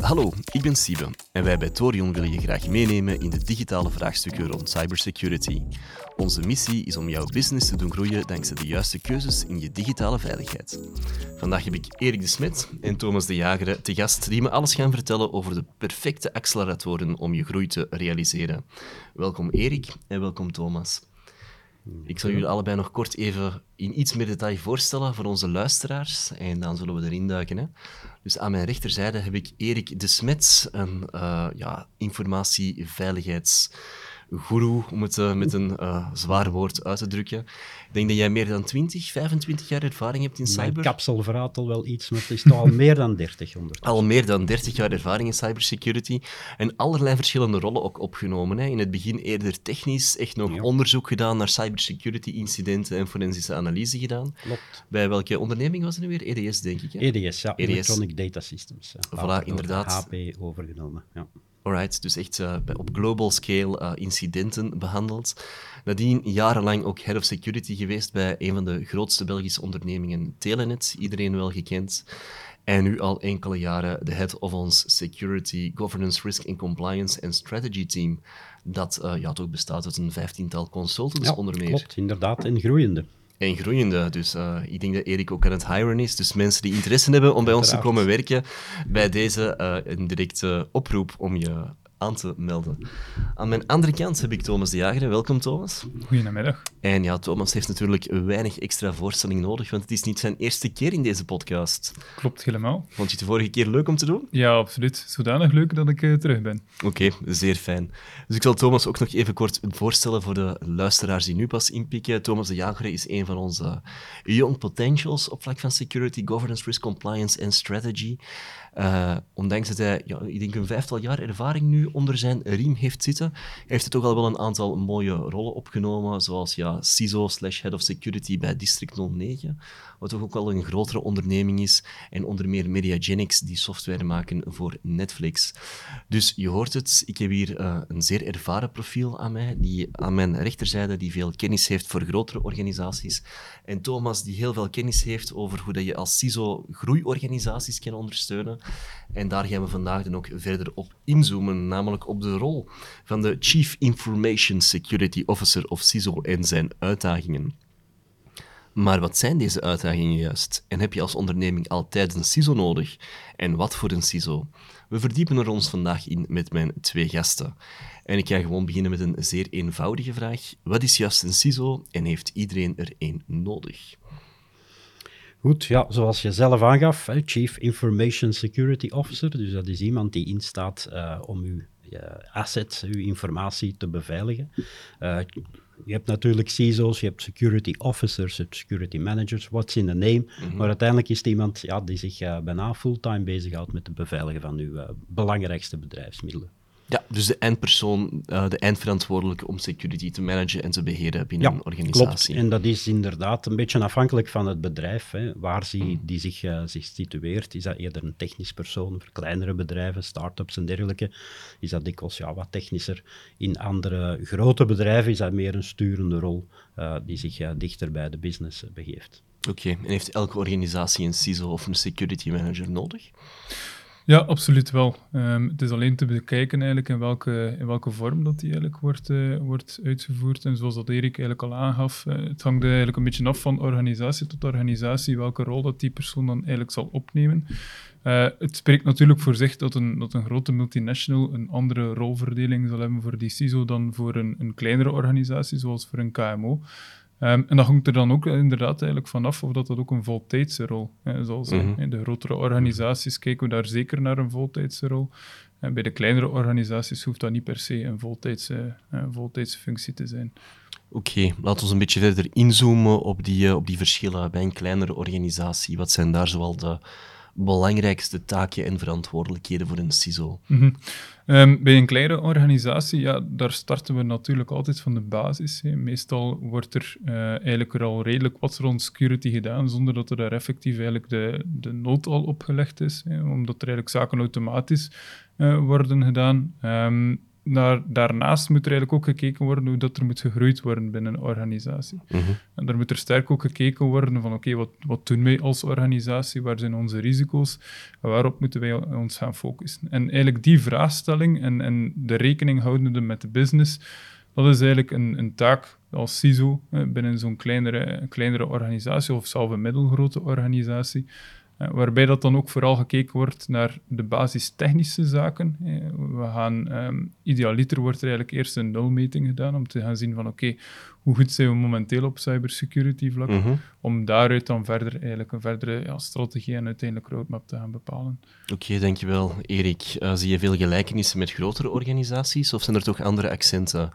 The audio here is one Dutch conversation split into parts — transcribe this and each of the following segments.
Hallo, ik ben Siebe en wij bij Torion willen je graag meenemen in de digitale vraagstukken rond cybersecurity. Onze missie is om jouw business te doen groeien dankzij de juiste keuzes in je digitale veiligheid. Vandaag heb ik Erik de Smet en Thomas de Jager te gast die me alles gaan vertellen over de perfecte acceleratoren om je groei te realiseren. Welkom Erik en welkom Thomas. Ik zal jullie allebei nog kort even in iets meer detail voorstellen voor onze luisteraars en dan zullen we erin duiken. Hè. Dus aan mijn rechterzijde heb ik Erik de Smets, een uh, ja, informatieveiligheids guru, om het uh, met een uh, zwaar woord uit te drukken. Ik denk dat jij meer dan 20, 25 jaar ervaring hebt in cyber. Mijn kapsel verraadt al wel iets, maar het is toch al meer dan 30 ondertussen. Al meer dan 30 jaar ervaring in cybersecurity en allerlei verschillende rollen ook opgenomen. Hè. In het begin eerder technisch, echt nog ja. onderzoek gedaan naar cybersecurity incidenten en forensische analyse gedaan. Klopt. Bij welke onderneming was het nu weer? EDS, denk ik. Hè? EDS, ja. EDS. Electronic Data Systems. Voilà, inderdaad. HP overgenomen, ja. Alright, dus echt uh, op global scale uh, incidenten behandeld. Nadien jarenlang ook head of security geweest bij een van de grootste Belgische ondernemingen, Telenet, iedereen wel gekend. En nu al enkele jaren de head of ons Security, Governance, Risk and Compliance en Strategy Team. Dat uh, ja, toch bestaat uit een vijftiental consultants ja, onder meer. Klopt, inderdaad, en groeiende. En groeiende. Dus uh, ik denk dat Erik ook aan het hiren is. Dus mensen die interesse hebben om bij ons te komen werken, bij deze uh, een directe oproep om je aan te melden. Aan mijn andere kant heb ik Thomas de Jager. Welkom, Thomas. Goedemiddag. En ja, Thomas heeft natuurlijk weinig extra voorstelling nodig, want het is niet zijn eerste keer in deze podcast. Klopt helemaal. Vond je het de vorige keer leuk om te doen? Ja, absoluut. Zodanig leuk dat ik uh, terug ben. Oké, okay, zeer fijn. Dus ik zal Thomas ook nog even kort voorstellen voor de luisteraars die nu pas inpikken. Thomas de Jager is een van onze young potentials op vlak van security, governance, risk compliance en strategy. Uh, ondanks dat hij, ja, ik denk, een vijftal jaar ervaring nu onder zijn riem heeft zitten, heeft hij toch al wel een aantal mooie rollen opgenomen, zoals ja, CISO slash Head of Security bij District 09, wat toch ook wel een grotere onderneming is, en onder meer Mediagenics, die software maken voor Netflix. Dus je hoort het, ik heb hier uh, een zeer ervaren profiel aan mij, die aan mijn rechterzijde, die veel kennis heeft voor grotere organisaties, en Thomas, die heel veel kennis heeft over hoe dat je als CISO groeiorganisaties kan ondersteunen. En daar gaan we vandaag dan ook verder op inzoomen, namelijk op de rol van de Chief Information Security Officer of CISO en zijn uitdagingen. Maar wat zijn deze uitdagingen juist? En heb je als onderneming altijd een CISO nodig? En wat voor een CISO? We verdiepen er ons vandaag in met mijn twee gasten. En ik ga gewoon beginnen met een zeer eenvoudige vraag. Wat is juist een CISO en heeft iedereen er één nodig? Goed, ja, zoals je zelf aangaf, Chief Information Security Officer, dus dat is iemand die instaat uh, om uw je assets, uw informatie te beveiligen. Uh, je hebt natuurlijk CISO's, je hebt security officers, je hebt security managers, what's in the name. Mm -hmm. Maar uiteindelijk is het iemand ja, die zich uh, bijna fulltime bezighoudt met het beveiligen van uw belangrijkste bedrijfsmiddelen. Ja, dus de eindpersoon, uh, de eindverantwoordelijke om security te managen en te beheren binnen ja, een organisatie. Klopt. En dat is inderdaad een beetje afhankelijk van het bedrijf, hè, waar die, die zich, uh, zich situeert. Is dat eerder een technisch persoon voor kleinere bedrijven, start-ups en dergelijke? Is dat dikwijls ja, wat technischer? In andere grote bedrijven is dat meer een sturende rol uh, die zich dichter bij de business begeeft. Oké, okay. en heeft elke organisatie een CISO of een security manager nodig? Ja, absoluut wel. Um, het is alleen te bekijken eigenlijk in welke, in welke vorm dat die eigenlijk wordt, uh, wordt uitgevoerd. En zoals dat Erik eigenlijk al aangaf, uh, het hangt eigenlijk een beetje af van organisatie tot organisatie, welke rol dat die persoon dan eigenlijk zal opnemen. Uh, het spreekt natuurlijk voor zich dat een, dat een grote multinational een andere rolverdeling zal hebben voor die CISO dan voor een, een kleinere organisatie, zoals voor een KMO. Um, en dat hangt er dan ook inderdaad eigenlijk vanaf of dat, dat ook een voltijdse rol is. Zoals mm -hmm. in de grotere organisaties kijken we daar zeker naar een voltijdse rol. En bij de kleinere organisaties hoeft dat niet per se een voltijdse, een voltijdse functie te zijn. Oké, okay, laten we een beetje verder inzoomen op die, op die verschillen bij een kleinere organisatie. Wat zijn daar zoal de belangrijkste taken en verantwoordelijkheden voor een CISO? Mm -hmm. Um, bij een kleinere organisatie, ja, daar starten we natuurlijk altijd van de basis. Meestal wordt er uh, eigenlijk al redelijk wat rond security gedaan, zonder dat er daar effectief eigenlijk de, de nood al opgelegd is, omdat er eigenlijk zaken automatisch uh, worden gedaan. Um, daarnaast moet er eigenlijk ook gekeken worden hoe dat er moet gegroeid worden binnen een organisatie. Mhm. En daar moet er sterk ook gekeken worden van oké, wat, wat doen wij als organisatie? Waar zijn onze risico's? Waarop moeten wij ons gaan focussen? En eigenlijk die vraagstelling en, en de rekening houdende met de business, dat is eigenlijk een, een taak als CISO binnen zo'n kleinere, kleinere organisatie of zelfs een middelgrote organisatie. Uh, waarbij dat dan ook vooral gekeken wordt naar de basistechnische zaken. Uh, we gaan, um, idealiter wordt er eigenlijk eerst een nulmeting gedaan om te gaan zien van oké, okay, hoe goed zijn we momenteel op cybersecurity vlak, Mhm. om daaruit dan verder eigenlijk een verdere ja, strategie en uiteindelijk roadmap te gaan bepalen. Oké, dankjewel Erik. Uh, zie je veel gelijkenissen met grotere organisaties of zijn er toch andere accenten?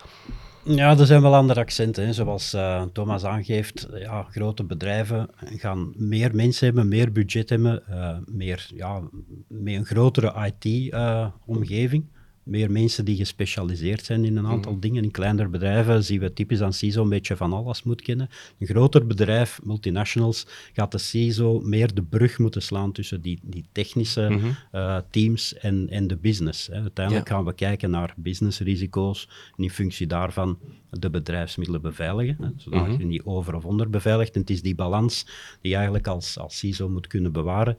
Ja, er zijn wel andere accenten. Hè. Zoals uh, Thomas aangeeft, ja, grote bedrijven gaan meer mensen hebben, meer budget hebben, uh, meer, ja, meer een grotere IT-omgeving. Uh, meer mensen die gespecialiseerd zijn in een aantal mm. dingen. In kleinere bedrijven zien we typisch aan CISO een beetje van alles moet kennen. Een groter bedrijf, multinationals, gaat de CISO meer de brug moeten slaan tussen die, die technische mm -hmm. uh, teams en, en de business. Hè. Uiteindelijk ja. gaan we kijken naar businessrisico's en in functie daarvan de bedrijfsmiddelen beveiligen, hè, zodat mm -hmm. je niet over- of onderbeveiligt. En het is die balans die je eigenlijk als, als CISO moet kunnen bewaren.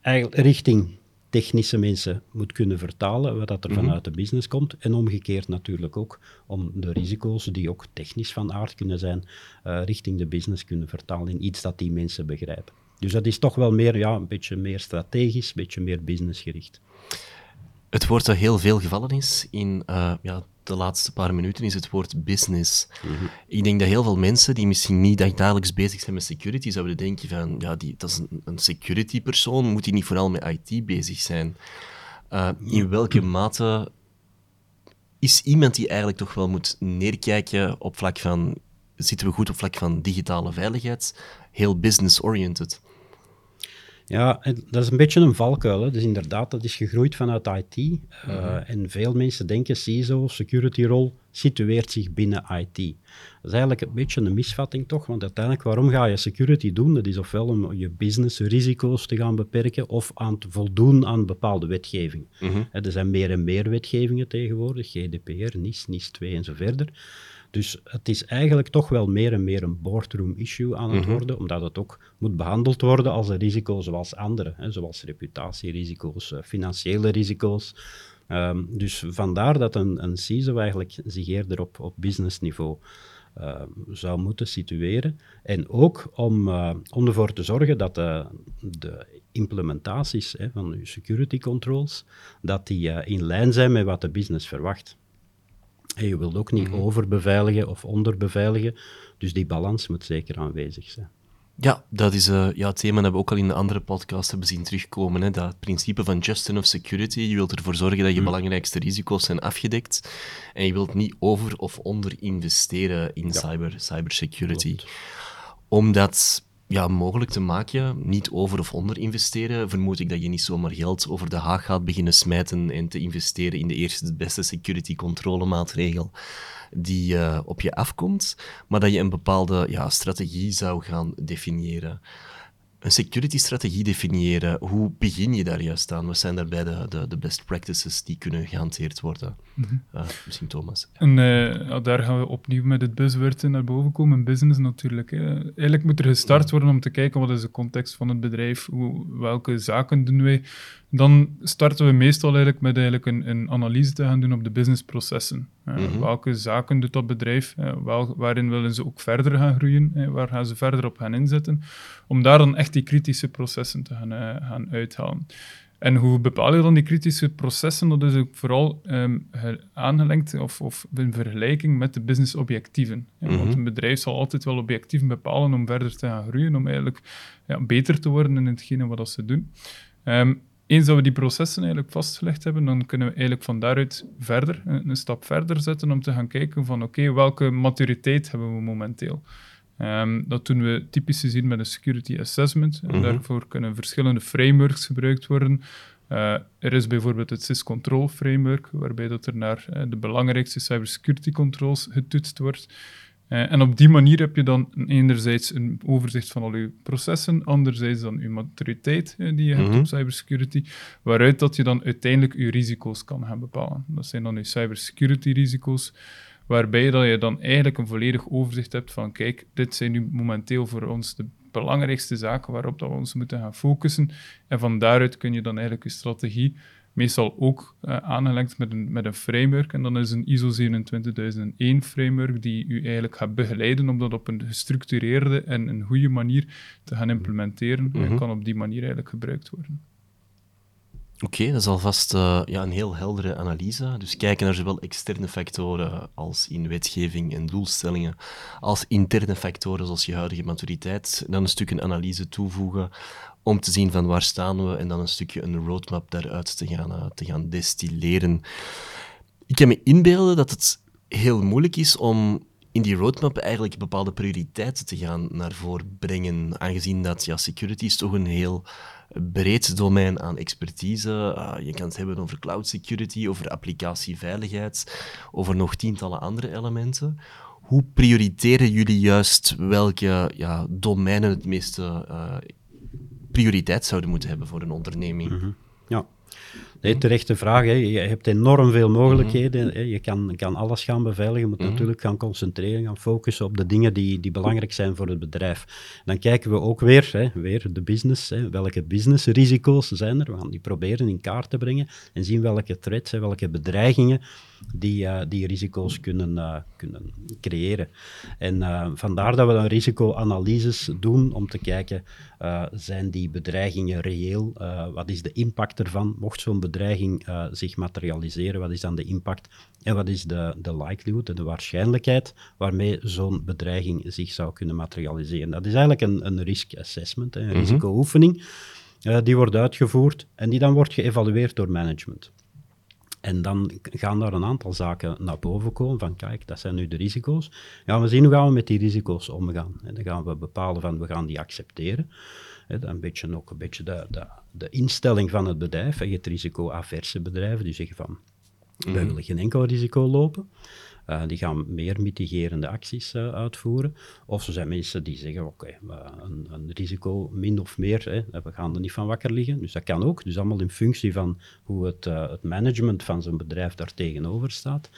Eigenlijk richting technische mensen moet kunnen vertalen wat dat er vanuit mm -hmm. de business komt. En omgekeerd natuurlijk ook om de risico's, die ook technisch van aard kunnen zijn, uh, richting de business kunnen vertalen in iets dat die mensen begrijpen. Dus dat is toch wel meer, ja, een beetje meer strategisch, een beetje meer businessgericht. Het woord dat heel veel gevallen is in uh, ja, de laatste paar minuten is het woord business. Mm -hmm. Ik denk dat heel veel mensen die misschien niet dagelijks bezig zijn met security, zouden denken van, ja, die, dat is een, een security persoon, moet hij niet vooral met IT bezig zijn? Uh, in welke mate is iemand die eigenlijk toch wel moet neerkijken op vlak van, zitten we goed op vlak van digitale veiligheid, heel business-oriented? Ja, dat is een beetje een valkuil. Hè. Dus inderdaad, dat is gegroeid vanuit IT. Uh, mm -hmm. En veel mensen denken CISO, security role, situeert zich binnen IT. Dat is eigenlijk een beetje een misvatting toch, want uiteindelijk, waarom ga je security doen? Dat is ofwel om je businessrisico's te gaan beperken of aan te voldoen aan bepaalde wetgeving. Mm -hmm. Er zijn meer en meer wetgevingen tegenwoordig, GDPR, NIS, NIS 2 en zo verder. Dus het is eigenlijk toch wel meer en meer een boardroom issue aan het mm -hmm. worden, omdat het ook moet behandeld worden als een risico zoals andere, hè, zoals reputatierisico's, uh, financiële risico's. Um, dus vandaar dat een, een CISO eigenlijk zich eerder op, op businessniveau uh, zou moeten situeren. En ook om, uh, om ervoor te zorgen dat de, de implementaties hè, van uw security controls, dat die uh, in lijn zijn met wat de business verwacht. En je wilt ook niet mm -hmm. overbeveiligen of onderbeveiligen, dus die balans moet zeker aanwezig zijn. Ja, dat is uh, ja, het thema dat we ook al in de andere podcast hebben zien terugkomen. Hè? Dat principe van just enough security. Je wilt ervoor zorgen dat je mm. belangrijkste risico's zijn afgedekt. En je wilt niet over- of onder investeren in ja. cyber, cybersecurity. Klopt. Om dat ja, mogelijk te maken, niet over- of onder investeren, vermoed ik dat je niet zomaar geld over de haag gaat beginnen smijten en te investeren in de eerste, beste security controlemaatregel die uh, op je afkomt, maar dat je een bepaalde ja, strategie zou gaan definiëren. Een security-strategie definiëren, hoe begin je daar juist aan? Wat zijn daarbij de, de, de best practices die kunnen gehanteerd worden? Mm -hmm. uh, misschien Thomas. En uh, ja, daar gaan we opnieuw met het buzzword naar boven komen. Business natuurlijk. Hè. Eigenlijk moet er gestart worden om te kijken wat is de context van het bedrijf, hoe, welke zaken doen wij. Dan starten we meestal eigenlijk met eigenlijk een, een analyse te gaan doen op de businessprocessen. Uh, mm -hmm. Welke zaken doet dat bedrijf? Uh, wel, waarin willen ze ook verder gaan groeien? Uh, waar gaan ze verder op gaan inzetten? Om daar dan echt die kritische processen te gaan, gaan uithalen. En hoe bepaal je dan die kritische processen? Dat is ook vooral um, aangelenkt of, of, in vergelijking met de businessobjectieven. Ja, mm -hmm. Want een bedrijf zal altijd wel objectieven bepalen om verder te gaan groeien, om eigenlijk ja, beter te worden in hetgene wat ze doen. Um, eens dat we die processen eigenlijk vastgelegd hebben, dan kunnen we eigenlijk van daaruit verder, een, stap verder zetten om te gaan kijken van oké, okay, welke maturiteit hebben we momenteel? Um, dat doen we typisch gezien met een security assessment. En mm -hmm. daarvoor kunnen verschillende frameworks gebruikt worden. Uh, er is bijvoorbeeld het SysControl framework, waarbij dat er naar uh, de belangrijkste cybersecurity controls getoetst wordt. Eh, en op die manier heb je dan enerzijds een overzicht van al je processen, anderzijds dan je maturiteit eh, die je hebt Mhm. op cybersecurity, waaruit dat je dan uiteindelijk je risico's kan gaan bepalen. Dat zijn dan je cybersecurity risico's, waarbij dat je dan eigenlijk een volledig overzicht hebt van kijk, dit zijn nu momenteel voor ons de belangrijkste zaken waarop dat we ons moeten gaan focussen. En van daaruit kun je dan eigenlijk je strategie meestal ook eh, aangelegd met een, met een framework. En dan is een ISO 27001 framework die u eigenlijk gaat begeleiden om dat op een gestructureerde en een goede manier te gaan implementeren. En Mhm. kan op die manier eigenlijk gebruikt worden. Oké, dat is alvast eh, ja, een heel heldere analyse. Dus kijken naar zowel externe factoren als in wetgeving en doelstellingen, als interne factoren zoals je huidige maturiteit. Dan een stukje analyse toevoegen om te zien van waar staan we en dan een stukje een roadmap daaruit te gaan, eh, te gaan destilleren. Ik kan me inbeelden dat het heel moeilijk is om in die roadmap eigenlijk bepaalde prioriteiten te gaan naar voren brengen, aangezien dat ja, security is toch een heel breed domein aan expertise. Uh, je kan het hebben over cloud security, over applicatieveiligheid, over nog tientallen andere elementen. Hoe prioriteren jullie juist welke ja, domeinen het meeste uh, prioriteit zouden moeten hebben voor een onderneming? -hmm. Ja. Nee, terechte vraag. Hè. Je hebt enorm veel mogelijkheden. Mm -hmm. Je kan, kan, alles gaan beveiligen. Je moet mm -hmm. natuurlijk gaan concentreren, gaan focussen op de dingen die, die belangrijk zijn voor het bedrijf. Dan kijken we ook weer, hè, weer de business. Hè. Welke businessrisico's zijn er? We gaan die proberen in kaart te brengen en zien welke threats, hè, welke bedreigingen die, uh, die risico's kunnen, uh, kunnen creëren. En uh, vandaar dat we dan risicoanalyses doen om te kijken, zijn die bedreigingen reëel? wat is de impact ervan? Mocht zo'n bedreiging zich materialiseren, wat is dan de impact? En wat is de, de likelihood, de waarschijnlijkheid waarmee zo'n bedreiging zich zou kunnen materialiseren? Dat is eigenlijk een, een risk assessment, een mm -hmm. risicooefening, die wordt uitgevoerd en die dan wordt geëvalueerd door management. En dan gaan daar een aantal zaken naar boven komen van kijk, dat zijn nu de risico's. Gaan we zien hoe gaan we met die risico's omgaan. En dan gaan we bepalen van we gaan die accepteren. Dan een beetje ook een beetje de, de, de instelling van het bedrijf. Je hebt risico-averse bedrijven die zeggen van mm. wij willen geen enkel risico lopen. Uh, die gaan meer mitigerende acties uh, uitvoeren. Of er zijn mensen die zeggen, oké, okay, uh, een, een, risico min of meer, hè, we gaan er niet van wakker liggen. Dus dat kan ook. Dus allemaal in functie van hoe het, het management van zo'n bedrijf daar tegenover staat.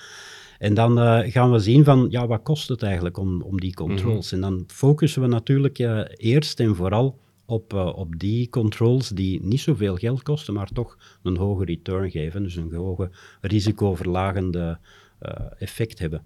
En dan gaan we zien van, ja, wat kost het eigenlijk om, om die controls? Mm -hmm. En dan focussen we natuurlijk eerst en vooral op, uh, op die controls die niet zoveel geld kosten, maar toch een hoge return geven, dus een hoge risicoverlagende uh, effect hebben.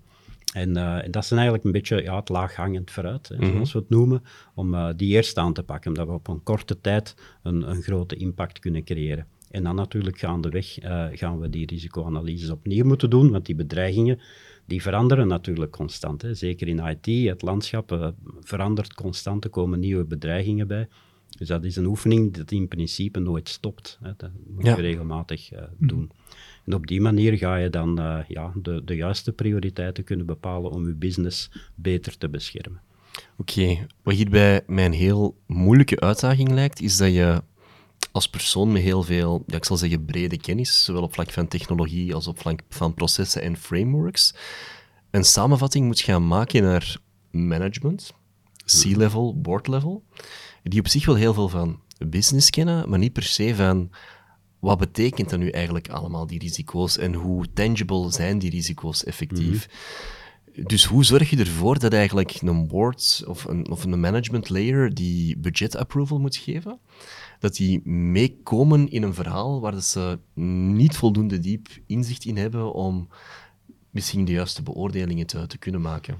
En, uh, en, dat is eigenlijk een beetje ja, het laaghangend vooruit, hè, mm -hmm. zoals we het noemen, om die eerst aan te pakken, omdat we op een korte tijd een, een grote impact kunnen creëren. En dan natuurlijk gaandeweg gaan we die risicoanalyses opnieuw moeten doen, want die bedreigingen die veranderen natuurlijk constant. Hè. Zeker in IT, het landschap verandert constant, er komen nieuwe bedreigingen bij. Dus dat is een oefening dat in principe nooit stopt. Hè. Dat moet ja. je regelmatig uh, doen. En op die manier ga je dan uh, ja, de, de juiste prioriteiten kunnen bepalen om je business beter te beschermen. Oké, okay. wat hierbij mij een heel moeilijke uitdaging lijkt, is dat je als persoon met heel veel, ja, ik zal zeggen brede kennis, zowel op vlak van technologie als op vlak van processen en frameworks, een samenvatting moet gaan maken naar management, C-level, board-level, die op zich wel heel veel van business kennen, maar niet per se van wat betekent dat nu eigenlijk allemaal, die risico's, en hoe tangible zijn die risico's effectief. Mm-hmm. Dus hoe zorg je ervoor dat eigenlijk een board of een, of een management layer die budget approval moet geven, dat die meekomen in een verhaal waar ze niet voldoende diep inzicht in hebben om misschien de juiste beoordelingen te, te kunnen maken?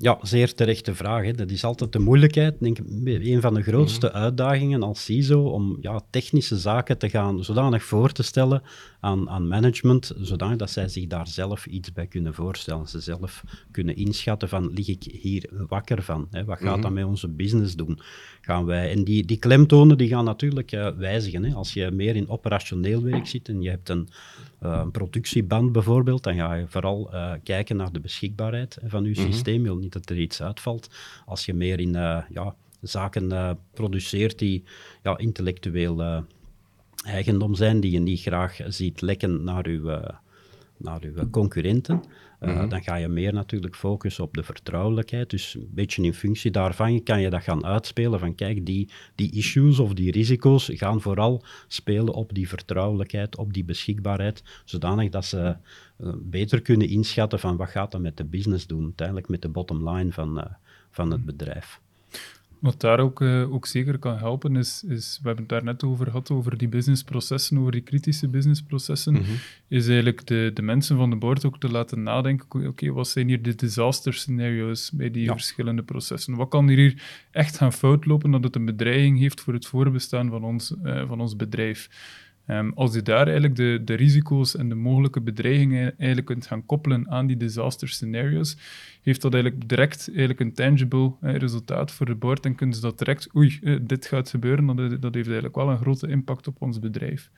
Ja, zeer terechte vraag. Hè. Dat is altijd de moeilijkheid. Denk, een van de grootste mm-hmm. uitdagingen als CISO om ja, technische zaken te gaan zodanig voor te stellen aan, aan management, zodanig dat zij zich daar zelf iets bij kunnen voorstellen. Ze zelf kunnen inschatten van, lig ik hier wakker van? Hè? Wat gaat mm-hmm. dat met onze business doen? Gaan wij, en die, die klemtonen die gaan natuurlijk uh, wijzigen. Hè? Als je meer in operationeel werk zit en je hebt een, uh, een productieband bijvoorbeeld, dan ga je vooral uh, kijken naar de beschikbaarheid van je mm-hmm. systeem. Je wil niet dat er iets uitvalt. Als je meer in ja, zaken produceert die ja, intellectueel eigendom zijn, die je niet graag ziet lekken naar uw, naar uw concurrenten. Uh, Dan ga je meer natuurlijk focussen op de vertrouwelijkheid. Dus een beetje in functie daarvan kan je dat gaan uitspelen van kijk, die, die issues of die risico's gaan vooral spelen op die vertrouwelijkheid, op die beschikbaarheid, zodanig dat ze uh, beter kunnen inschatten van wat gaat dat met de business doen, uiteindelijk met de bottom line van, uh, van het bedrijf. Wat daar ook, uh, ook zeker kan helpen, is, is, we hebben het daar net over gehad, over die businessprocessen, over die kritische businessprocessen, mm is eigenlijk de, de mensen van de board ook te laten nadenken, oké, wat zijn hier de disaster scenario's bij die verschillende processen? Wat kan hier echt gaan fout lopen dat het een bedreiging heeft voor het voorbestaan van ons, uh, van ons bedrijf? Um, als je daar eigenlijk de, de risico's en de mogelijke bedreigingen eigenlijk kunt gaan koppelen aan die disaster scenario's, heeft dat eigenlijk direct eigenlijk een tangible resultaat voor de board en kunnen ze dat direct, oei, eh, dit gaat gebeuren, dat, dat heeft eigenlijk wel een grote impact op ons bedrijf.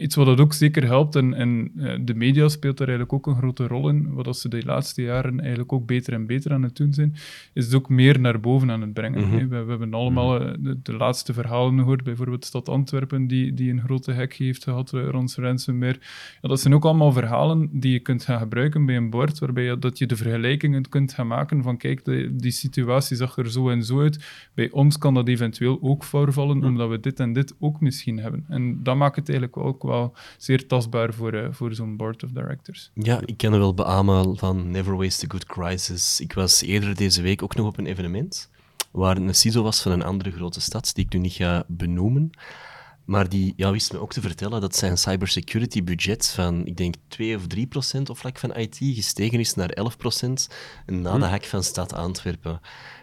Iets wat dat ook zeker helpt, en, en uh, de media speelt daar eigenlijk ook een grote rol in, wat ze de laatste jaren eigenlijk ook beter en beter aan het doen zijn, is het ook meer naar boven aan het brengen. Mhm. we, we, hebben allemaal mhm. uh, de, laatste verhalen gehoord, bijvoorbeeld de stad Antwerpen, die, die een grote hack heeft gehad uh, rond ransomware. Ja, dat zijn ook allemaal verhalen die je kunt gaan gebruiken bij een bord, waarbij je, dat je de vergelijkingen kunt gaan maken van kijk, de, die situatie zag er zo en zo uit. Bij ons kan dat eventueel ook voorvallen, mhm. omdat we dit en dit ook misschien hebben. En dat maakt het eigenlijk ook wel zeer tastbaar voor, uh, voor zo'n board of directors. Ja, ik ken wel beamen van Never Waste a Good Crisis. Ik was eerder deze week ook nog op een evenement waar een CISO was van een andere grote stad, die ik nu niet ga benoemen. Maar die ja, wist me ook te vertellen dat zijn cybersecurity budget van, ik denk, 2 of 3 procent op vlak van IT gestegen is naar 11 procent na hm. de hack van stad Antwerpen.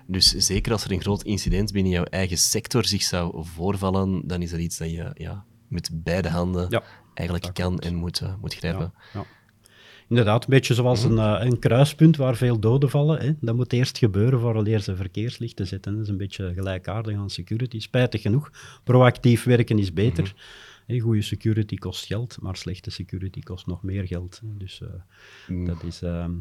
Dus zeker als er een groot incident binnen jouw eigen sector zich zou voorvallen, dan is dat iets dat je ja, met beide handen ja, eigenlijk kan en moet, uh, moet grijpen. Ja, Inderdaad, een beetje zoals een, uh, een kruispunt waar veel doden vallen. Hè. Dat moet eerst gebeuren voor ze verkeerslichten zetten. Dat is een beetje gelijkaardig aan security. Spijtig genoeg. Proactief werken is beter. Mm goede security kost geld, maar slechte security kost nog meer geld. Dus uh, mm. dat is... Ehm,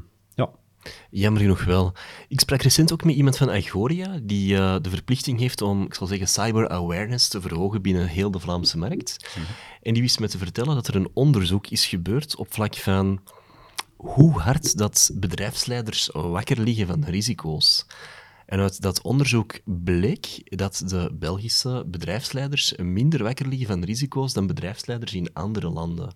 Jammer genoeg wel. Ik sprak recent ook met iemand van Agoria, die uh, de verplichting heeft om, ik zal zeggen, cyber awareness te verhogen binnen heel de Vlaamse markt. Mhm. En die wist me te vertellen dat er een onderzoek is gebeurd op vlak van hoe hard dat bedrijfsleiders wakker liggen van risico's. En uit dat onderzoek bleek dat de Belgische bedrijfsleiders minder wakker liggen van risico's dan bedrijfsleiders in andere landen.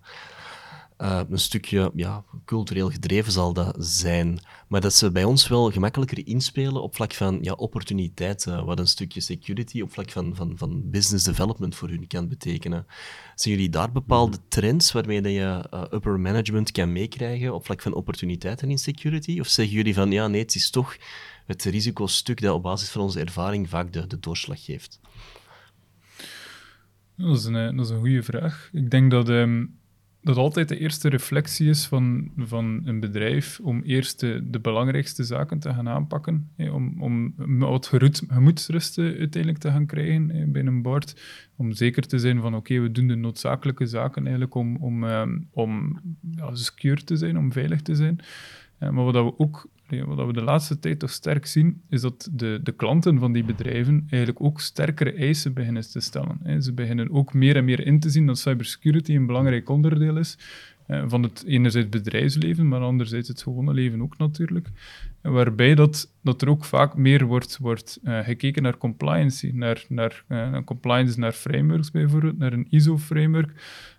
Uh, een stukje ja, cultureel gedreven zal dat zijn. Maar dat ze bij ons wel gemakkelijker inspelen op vlak van ja, opportuniteiten, wat een stukje security op vlak van, van, van business development voor hun kan betekenen. Zien jullie daar bepaalde trends waarmee dat je uh, upper management kan meekrijgen op vlak van opportuniteiten in security? Of zeggen jullie van ja, nee, het is toch het risicostuk dat op basis van onze ervaring vaak de, de doorslag geeft? Dat is een, eh, dat is een goede vraag. Ik denk dat. Um dat altijd de eerste reflectie is van, van een bedrijf om eerst de, belangrijkste zaken te gaan aanpakken. Hè, om, om wat gemoedsrusten uiteindelijk te gaan krijgen hè, bij een board. Om zeker te zijn van oké, we doen de noodzakelijke zaken eigenlijk om, om, um, om secure te zijn, om veilig te zijn. Uh, maar wat we ook wat we de laatste tijd toch sterk zien, is dat de, de klanten van die bedrijven eigenlijk ook sterkere eisen beginnen te stellen. Ze beginnen ook meer en meer in te zien dat cybersecurity een belangrijk onderdeel is eh, van het enerzijds bedrijfsleven, maar anderzijds het gewone leven ook natuurlijk. Waarbij dat, dat er ook vaak meer wordt, wordt uh, gekeken naar compliance, naar, naar uh, compliance naar frameworks bijvoorbeeld, naar een ISO-framework.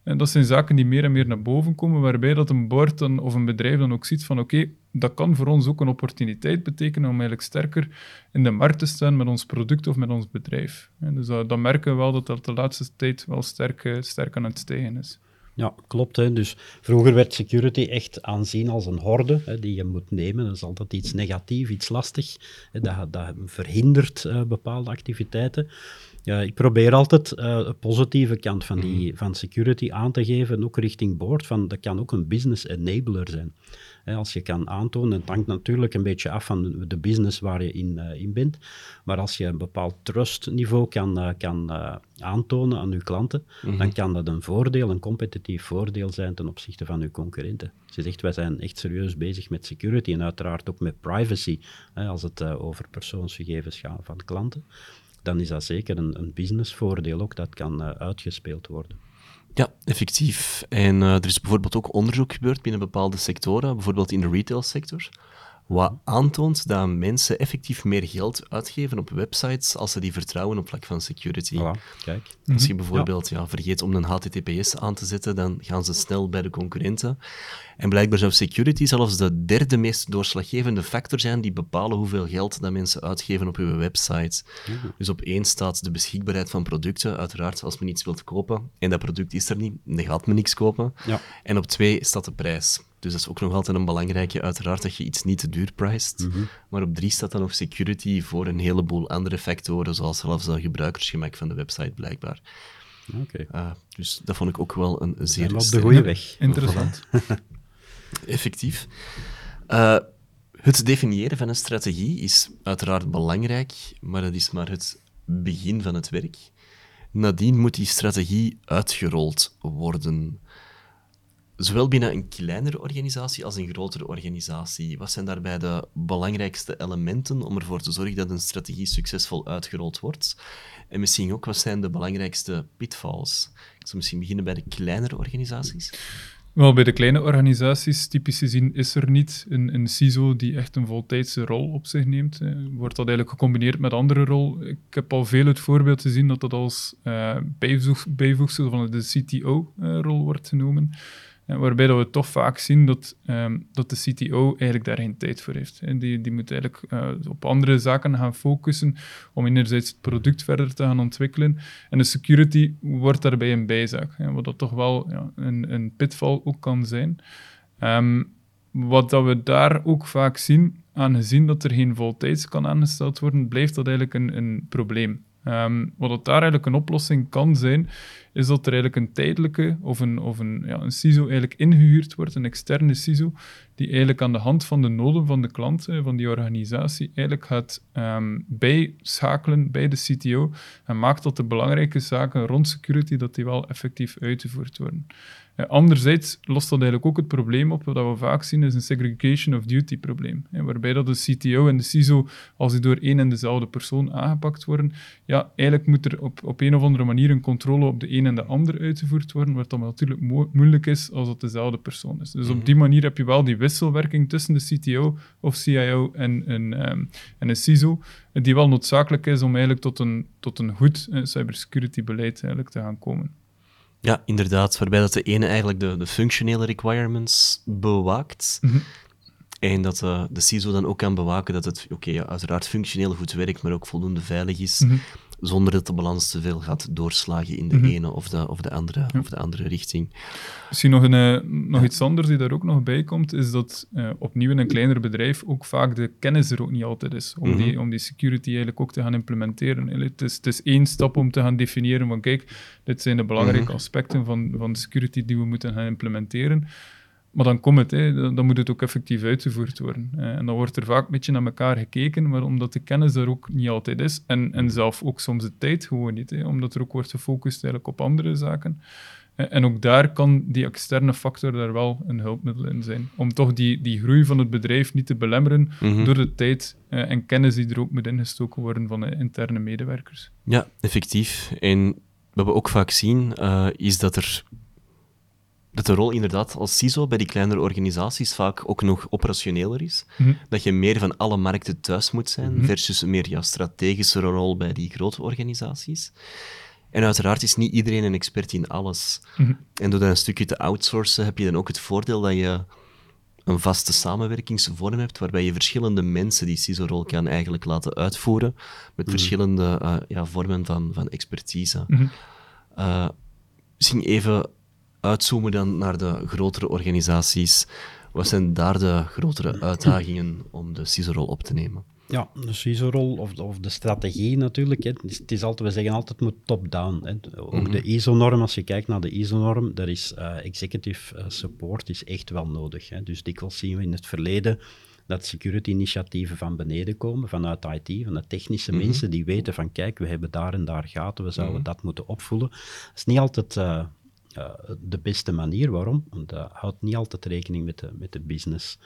En dat zijn zaken die meer en meer naar boven komen, waarbij dat een board of een bedrijf dan ook ziet van oké, dat kan voor ons ook een opportuniteit betekenen om eigenlijk sterker in de markt te staan met ons product of met ons bedrijf. En dus dat, merken we wel dat dat de laatste tijd wel sterk, sterk aan het stijgen is. Ja, klopt. Hè. Dus vroeger werd security echt aanzien als een horde hè, die je moet nemen. Dat is altijd iets negatiefs, iets lastig. Dat, verhindert uh, bepaalde activiteiten. Ja, ik probeer altijd uh, de positieve kant van, die, mhm. van security aan te geven, ook richting board. Van, dat kan ook een business enabler zijn als je kan aantonen, het hangt natuurlijk een beetje af van de business waar je in, uh, in bent, maar als je een bepaald trustniveau kan, uh, kan aantonen aan je klanten, mhm. dan kan dat een voordeel, een competitief voordeel zijn ten opzichte van je concurrenten. je zegt, wij zijn echt serieus bezig met security en uiteraard ook met privacy, als het over persoonsgegevens gaat van klanten, dan is dat zeker een, een businessvoordeel ook, dat kan uitgespeeld worden. Ja, effectief. En uh, er is bijvoorbeeld ook onderzoek gebeurd binnen bepaalde sectoren, bijvoorbeeld in de retailsector, wat aantoont dat mensen effectief meer geld uitgeven op websites als ze die vertrouwen op vlak van security. Voilà, kijk. Als je bijvoorbeeld ja. vergeet om een HTTPS aan te zetten, dan gaan ze snel bij de concurrenten. En blijkbaar zou security zelfs de derde meest doorslaggevende factor zijn die bepalen hoeveel geld dat mensen uitgeven op hun website. Dus op één staat de beschikbaarheid van producten. Uiteraard, als men iets wilt kopen en dat product is er niet, dan gaat men niks kopen. Ja. En op twee staat de prijs. Dus dat is ook nog altijd een belangrijke, uiteraard, dat je iets niet te duur prijst. Maar op drie staat dan nog security voor een heleboel andere factoren, zoals zelfs het gebruikersgemak van de website, blijkbaar. Oké. Uh, dus dat vond ik ook wel een zeer... We op de goede weg. Interessant. Effectief. Uh, het definiëren van een strategie is uiteraard belangrijk, maar dat is maar het begin van het werk. Nadien moet die strategie uitgerold worden zowel binnen een kleinere organisatie als een grotere organisatie. Wat zijn daarbij de belangrijkste elementen om ervoor te zorgen dat een strategie succesvol uitgerold wordt? En misschien ook, wat zijn de belangrijkste pitfalls? Ik zou misschien beginnen bij de kleinere organisaties. Wel, bij de kleine organisaties, typisch gezien, is er niet een, een CISO die echt een voltijdse rol op zich neemt. Eh, wordt dat eigenlijk gecombineerd met andere rol? Ik heb al veel het voorbeeld gezien dat dat als uh, bijvoegsel van de CTO-rol uh, wordt genomen waarbij dat we toch vaak zien dat, um, dat de CTO eigenlijk daar geen tijd voor heeft. Die, die moet eigenlijk uh, op andere zaken gaan focussen om enerzijds het product verder te gaan ontwikkelen. En de security wordt daarbij een bijzaak, wat dat toch wel ja, een, een pitfall ook kan zijn. Um, wat dat we daar ook vaak zien, aangezien dat er geen voltijds kan aangesteld worden, blijft dat eigenlijk een, een probleem. Um, wat dat daar eigenlijk een oplossing kan zijn, is dat er eigenlijk een tijdelijke of een, of een, ja, een CISO eigenlijk ingehuurd wordt, een externe CISO, die eigenlijk aan de hand van de noden van de klant, van die organisatie, eigenlijk gaat um, bijschakelen bij de CTO en maakt dat de belangrijke zaken rond security, dat die wel effectief uitgevoerd worden. Anderzijds lost dat eigenlijk ook het probleem op, wat we vaak zien, is een segregation of duty probleem. Waarbij dat de CTO en de CISO, als die door één en dezelfde persoon aangepakt worden, ja, eigenlijk moet er op, op een of andere manier een controle op de een en de ander uitgevoerd worden, wat dan natuurlijk moeilijk is als het dezelfde persoon is. Dus op die manier heb je wel die wisselwerking tussen de CTO of CIO en een, um, en een CISO, die wel noodzakelijk is om eigenlijk tot een, tot een goed uh, cybersecurity beleid eigenlijk te gaan komen. Ja, inderdaad. Waarbij dat de ene eigenlijk de, de functionele requirements bewaakt. Mhm. En dat de, de CISO dan ook kan bewaken dat het, oké, ja, uiteraard functioneel goed werkt, maar ook voldoende veilig is. Mhm. Zonder dat de balans te veel gaat doorslagen in de Mhm. ene of de, of de, andere, of de andere richting. Misschien nog, een, eh, nog iets anders die daar ook nog bij komt, is dat eh, opnieuw in een kleiner bedrijf ook vaak de kennis er ook niet altijd is om, Mhm. die, om die security eigenlijk ook te gaan implementeren. Het is, het is één stap om te gaan definiëren van kijk, dit zijn de belangrijke Mhm. aspecten van, van de security die we moeten gaan implementeren. Maar dan komt het, hè, dan dan moet het ook effectief uitgevoerd worden. Eh, en dan wordt er vaak een beetje naar elkaar gekeken, maar omdat de kennis er ook niet altijd is, en, en zelf ook soms de tijd gewoon niet, hè, omdat er ook wordt gefocust eigenlijk op andere zaken. Eh, En ook daar kan die externe factor daar wel een hulpmiddel in zijn. Om toch die, die groei van het bedrijf niet te belemmeren Mhm. door de tijd eh, en kennis die er ook moet ingestoken worden van de interne medewerkers. Ja, effectief. En wat we ook vaak zien, is dat er dat de rol inderdaad als CISO bij die kleinere organisaties vaak ook nog operationeler is. Mhm. Dat je meer van alle markten thuis moet zijn, Mhm. versus een meer ja, strategische rol bij die grote organisaties. En uiteraard is niet iedereen een expert in alles. Mhm. En door dat een stukje te outsourcen, heb je dan ook het voordeel dat je een vaste samenwerkingsvorm hebt, waarbij je verschillende mensen die CISO-rol kan eigenlijk laten uitvoeren, met verschillende eh, ja, vormen van, van expertise. Eh, misschien even uitzoomen dan naar de grotere organisaties. Wat zijn daar de grotere uitdagingen om de CISO-rol op te nemen? Ja, de CISO-rol of, of de strategie natuurlijk. Hè. Het, is, altijd, we zeggen altijd, het moet top-down. Ook de ISO-norm, als je kijkt naar de ISO-norm, daar is eh, executive eh, support is echt wel nodig. Hè. Dus dikwijls zien we in het verleden dat security-initiatieven van beneden komen, vanuit IT, van de technische mensen, die weten van, kijk, we hebben daar en daar gaten, we zouden dat moeten opvoelen. Dat is niet altijd eh, eh, de beste manier. Waarom? Want dat houdt niet altijd rekening met de, met de business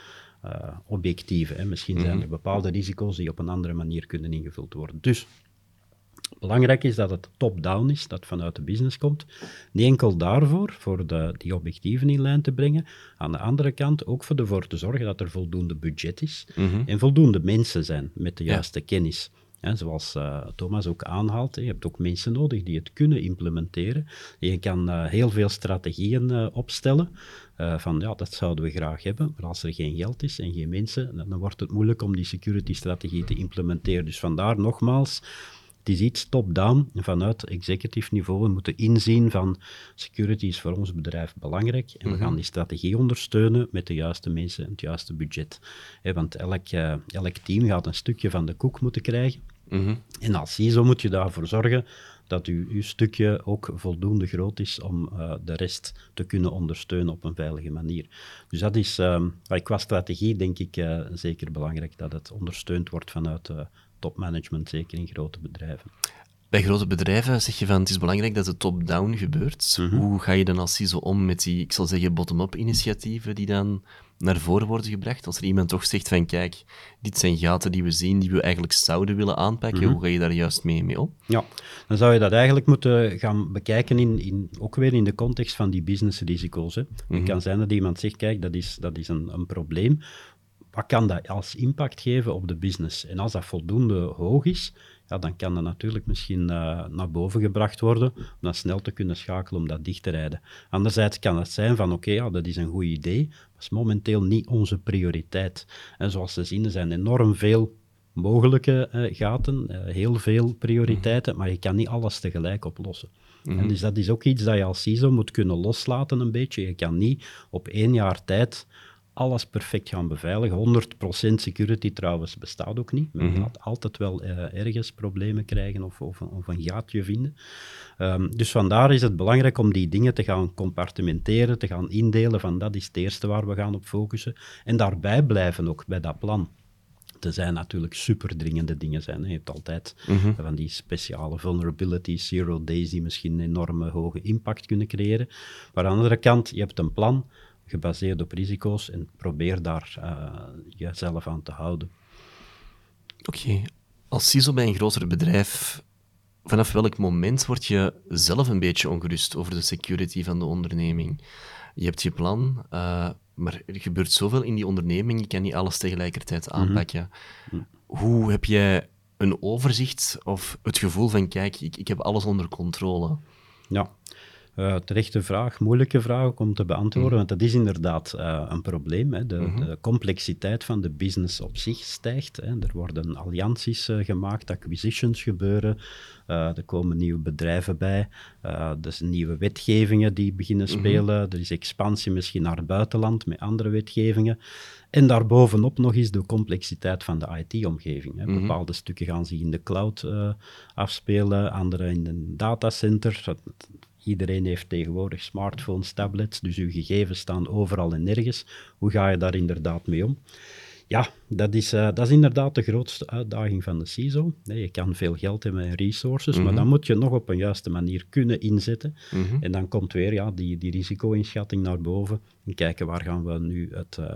eh, objectieven. Hè. Misschien zijn er bepaalde risico's die op een andere manier kunnen ingevuld worden. Dus Belangrijk is dat het top-down is, dat vanuit de business komt. Niet enkel daarvoor, voor de, die objectieven in lijn te brengen. Aan de andere kant ook voor ervoor te zorgen dat er voldoende budget is en voldoende mensen zijn met de juiste kennis. Ja, zoals uh, Thomas ook aanhaalt, je hebt ook mensen nodig die het kunnen implementeren. Je kan uh, heel veel strategieën uh, opstellen, van ja, dat zouden we graag hebben, maar als er geen geld is en geen mensen, dan, dan wordt het moeilijk om die security-strategie te implementeren. Dus vandaar nogmaals, het is iets top-down vanuit executive niveau. We moeten inzien van security is voor ons bedrijf belangrijk en we gaan die strategie ondersteunen met de juiste mensen en het juiste budget. want elk, elk team gaat een stukje van de koek moeten krijgen. En als CISO moet je daarvoor zorgen dat uw, uw stukje ook voldoende groot is om uh, de rest te kunnen ondersteunen op een veilige manier. Dus dat is, uh, qua strategie denk ik uh, zeker belangrijk dat het ondersteund wordt vanuit topmanagement, zeker in grote bedrijven. Bij grote bedrijven zeg je van het is belangrijk dat het top-down gebeurt. Mm -hmm. Hoe ga je dan als CISO om met die, ik zal zeggen, bottom-up initiatieven die dan naar voren worden gebracht? Als er iemand toch zegt van kijk, dit zijn gaten die we zien, die we eigenlijk zouden willen aanpakken, hoe ga je daar juist mee, mee om? Ja, dan zou je dat eigenlijk moeten gaan bekijken, in, in, ook weer in de context van die businessrisico's. Hè. Het mm kan zijn dat iemand zegt, kijk, dat is, dat is een, een probleem. Wat kan dat als impact geven op de business? En als dat voldoende hoog is, ja, dan kan dat natuurlijk misschien uh, naar boven gebracht worden om dan snel te kunnen schakelen om dat dicht te rijden. Anderzijds kan het zijn van oké, okay, ja, dat is een goed idee, dat is momenteel niet onze prioriteit. En zoals te zien, er zijn enorm veel mogelijke uh, gaten, uh, heel veel prioriteiten, maar je kan niet alles tegelijk oplossen. Mm -hmm. En dus dat is ook iets dat je als CISO moet kunnen loslaten een beetje. Je kan niet op één jaar tijd alles perfect gaan beveiligen. 100% security trouwens bestaat ook niet. Men mm gaat altijd wel uh, ergens problemen krijgen of, of, of een gaatje vinden. Um, dus vandaar is het belangrijk om die dingen te gaan compartimenteren, te gaan indelen van dat is het eerste waar we gaan op focussen. En daarbij blijven ook bij dat plan. Er zijn natuurlijk superdringende dingen zijn. Je hebt altijd mm -hmm. van die speciale vulnerabilities, zero days, die misschien een enorme hoge impact kunnen creëren. Maar aan de andere kant, je hebt een plan gebaseerd op risico's en probeer daar uh, jezelf aan te houden. Oké, okay. als CISO bij een groter bedrijf, vanaf welk moment word je zelf een beetje ongerust over de security van de onderneming? Je hebt je plan, uh, maar er gebeurt zoveel in die onderneming, je kan niet alles tegelijkertijd mhm. aanpakken. Mm -hmm. Hoe heb jij een overzicht of het gevoel van, kijk, ik, ik heb alles onder controle? Ja, uh, terechte vraag, moeilijke vraag om te beantwoorden, mm. want dat is inderdaad uh, een probleem. Hè. De, mm -hmm. de, complexiteit van de business op zich stijgt. Hè. Er worden allianties uh, gemaakt, acquisitions gebeuren, er komen nieuwe bedrijven bij, er zijn nieuwe wetgevingen die beginnen mhm. spelen, mm -hmm. er is expansie misschien naar het buitenland met andere wetgevingen. En daarbovenop nog eens de complexiteit van de IT-omgeving. Mm -hmm. Bepaalde stukken gaan zich in de cloud afspelen, andere in een datacenter. Iedereen heeft tegenwoordig smartphones, tablets, dus uw gegevens staan overal en nergens. Hoe ga je daar inderdaad mee om? Ja, dat is, uh, dat is inderdaad de grootste uitdaging van de CISO. Nee, je kan veel geld hebben en resources, maar mhm. dan moet je nog op een juiste manier kunnen inzetten. Mm -hmm. En dan komt weer ja, die, die risico-inschatting naar boven en kijken waar gaan we nu het... Uh...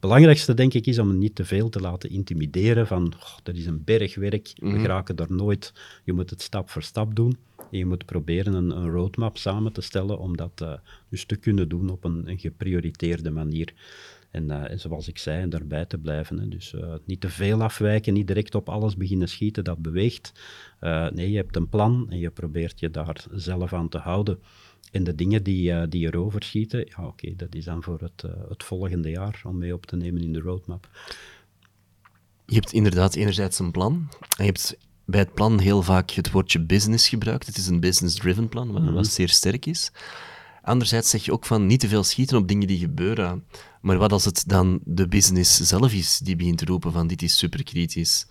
belangrijkste, denk ik, is om niet te veel te laten intimideren van oh, er is een berg werk, mm -hmm. we mhm. geraken er nooit, je moet het stap voor stap doen. Je moet proberen een, een roadmap samen te stellen om dat uh, dus te kunnen doen op een, een geprioriteerde manier. En, uh, zoals ik zei, daarbij te blijven. Hè. Dus uh, niet te veel afwijken, niet direct op alles beginnen schieten dat beweegt. nee, je hebt een plan en je probeert je daar zelf aan te houden. En de dingen die, die erover schieten, ja oké, dat is dan voor het, het volgende jaar om mee op te nemen in de roadmap. Je hebt inderdaad enerzijds een plan en je hebt bij het plan heel vaak het woordje business gebruikt. Het is een business-driven plan, wat, wat zeer sterk is. Anderzijds zeg je ook van niet te veel schieten op dingen die gebeuren. Maar wat als het dan de business zelf is die begint te roepen van dit is superkritisch?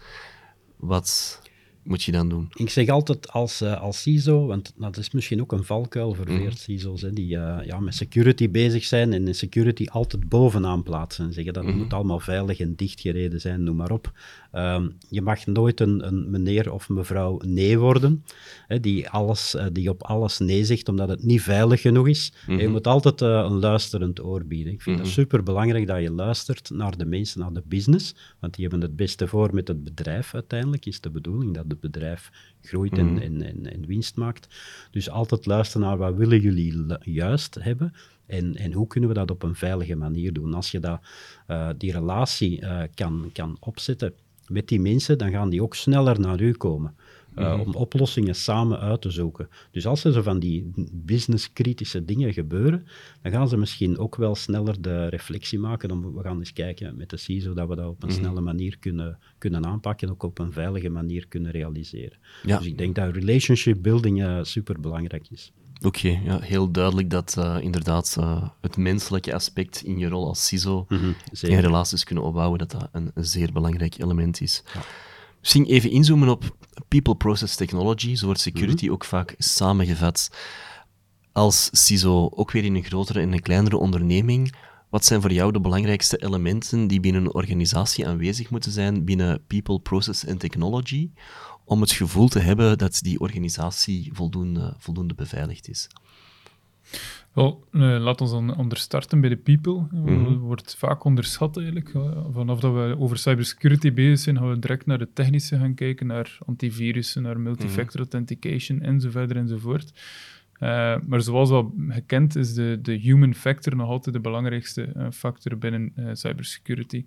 Wat moet je dan doen? Ik zeg altijd als, uh, als CISO, want dat is misschien ook een valkuil voor mm. CISO's, hè, die uh, ja, met security bezig zijn en in security altijd bovenaan plaatsen en zeggen dat het mm moet allemaal veilig en dichtgereden zijn, noem maar op. Ehm, je mag nooit een, een, meneer of mevrouw nee worden, hè, die, alles, uh, die op alles nee zegt omdat het niet veilig genoeg is. Je Mhm. moet altijd uh, een luisterend oor bieden. Ik vind Mhm. dat super belangrijk dat je luistert naar de mensen, naar de business, want die hebben het beste voor met het bedrijf uiteindelijk. Is de bedoeling dat het bedrijf groeit en, Mhm. en, en, en winst maakt. Dus altijd luisteren naar wat willen jullie juist hebben en, en hoe kunnen we dat op een veilige manier doen. Als je dat, uh, die relatie uh, kan, kan opzetten met die mensen, dan gaan die ook sneller naar u komen. Uh, Mhm. Om oplossingen samen uit te zoeken. Dus als er zo van die businesskritische dingen gebeuren, dan gaan ze misschien ook wel sneller de reflectie maken. Om, we gaan eens kijken met de CISO dat we dat op een Mhm. snelle manier kunnen, kunnen aanpakken en ook op een veilige manier kunnen realiseren. Ja. Dus ik denk dat relationship building uh, super belangrijk is. Oké, ja, heel duidelijk dat uh, inderdaad uh, het menselijke aspect in je rol als CISO Mhm, en relaties kunnen opbouwen, dat dat een, een zeer belangrijk element is. Ja. Misschien even inzoomen op People Process Technology, zo wordt security Mhm. ook vaak samengevat. Als CISO, ook weer in een grotere en een kleinere onderneming, wat zijn voor jou de belangrijkste elementen die binnen een organisatie aanwezig moeten zijn binnen People, Process en Technology, om het gevoel te hebben dat die organisatie voldoende, voldoende beveiligd is? Wel, uh, laat ons dan onder starten bij de people. Dat wordt vaak onderschat eigenlijk. Vanaf dat we over cybersecurity bezig zijn, gaan we direct naar de technische gaan kijken, naar antivirussen, naar multifactor authentication enzovoort enzovoort. Uh, maar zoals wel gekend is de, de human factor nog altijd de belangrijkste uh, factor binnen cybersecurity.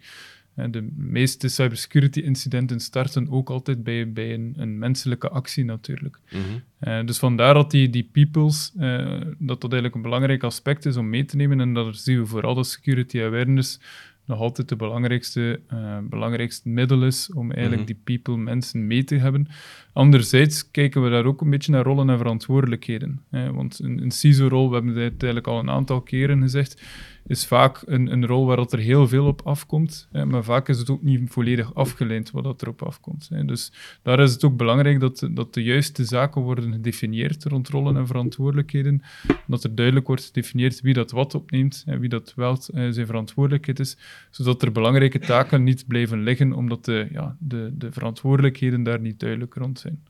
De meeste cybersecurity incidenten starten ook altijd bij, bij een, een menselijke actie natuurlijk. Mm-hmm. Uh, dus vandaar dat die, die peoples, uh, dat dat eigenlijk een belangrijk aspect is om mee te nemen. En dat zien we vooral dat security awareness nog altijd de belangrijkste, uh, belangrijkste middel is om eigenlijk Mhm. die people, mensen mee te hebben. Anderzijds kijken we daar ook een beetje naar rollen en verantwoordelijkheden. Hè? Want een, een CISO-rol, we hebben het eigenlijk al een aantal keren gezegd, is vaak een, een rol waar dat er heel veel op afkomt, hè? maar vaak is het ook niet volledig afgeleid wat dat erop afkomt. Hè? Dus daar is het ook belangrijk dat, dat de juiste zaken worden gedefinieerd rond rollen en verantwoordelijkheden, dat er duidelijk wordt gedefinieerd wie dat wat opneemt en wie dat wel uh, zijn verantwoordelijkheid is, zodat er belangrijke taken niet blijven liggen, omdat de, ja, de, de verantwoordelijkheden daar niet duidelijk rond zijn.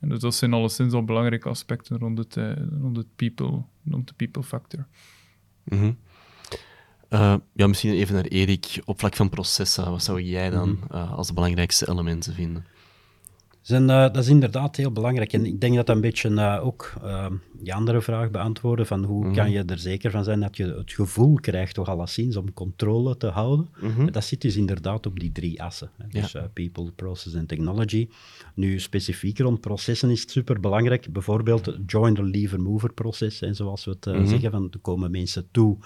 En dus dat zijn alleszins al belangrijke aspecten rond het, uh, rond het people, rond de people factor. Mm -hmm. uh, ja, misschien even naar Erik. Op vlak van processen, wat zou jij dan mm -hmm. uh, als de belangrijkste elementen vinden? Zijn, uh, dat is inderdaad heel belangrijk. En ik denk dat dat een beetje uh, ook uh, die andere vraag beantwoorden van hoe mm -hmm. kan je er zeker van zijn dat je het gevoel krijgt, toch alleszins, om controle te houden. Mm -hmm. Dat zit dus inderdaad op die drie assen. Hè. Dus ja. people, process en technology. Nu, specifiek rond processen is het super belangrijk. Bijvoorbeeld het joiner lever mover proces, en zoals we het mm -hmm. zeggen, van er komen mensen toe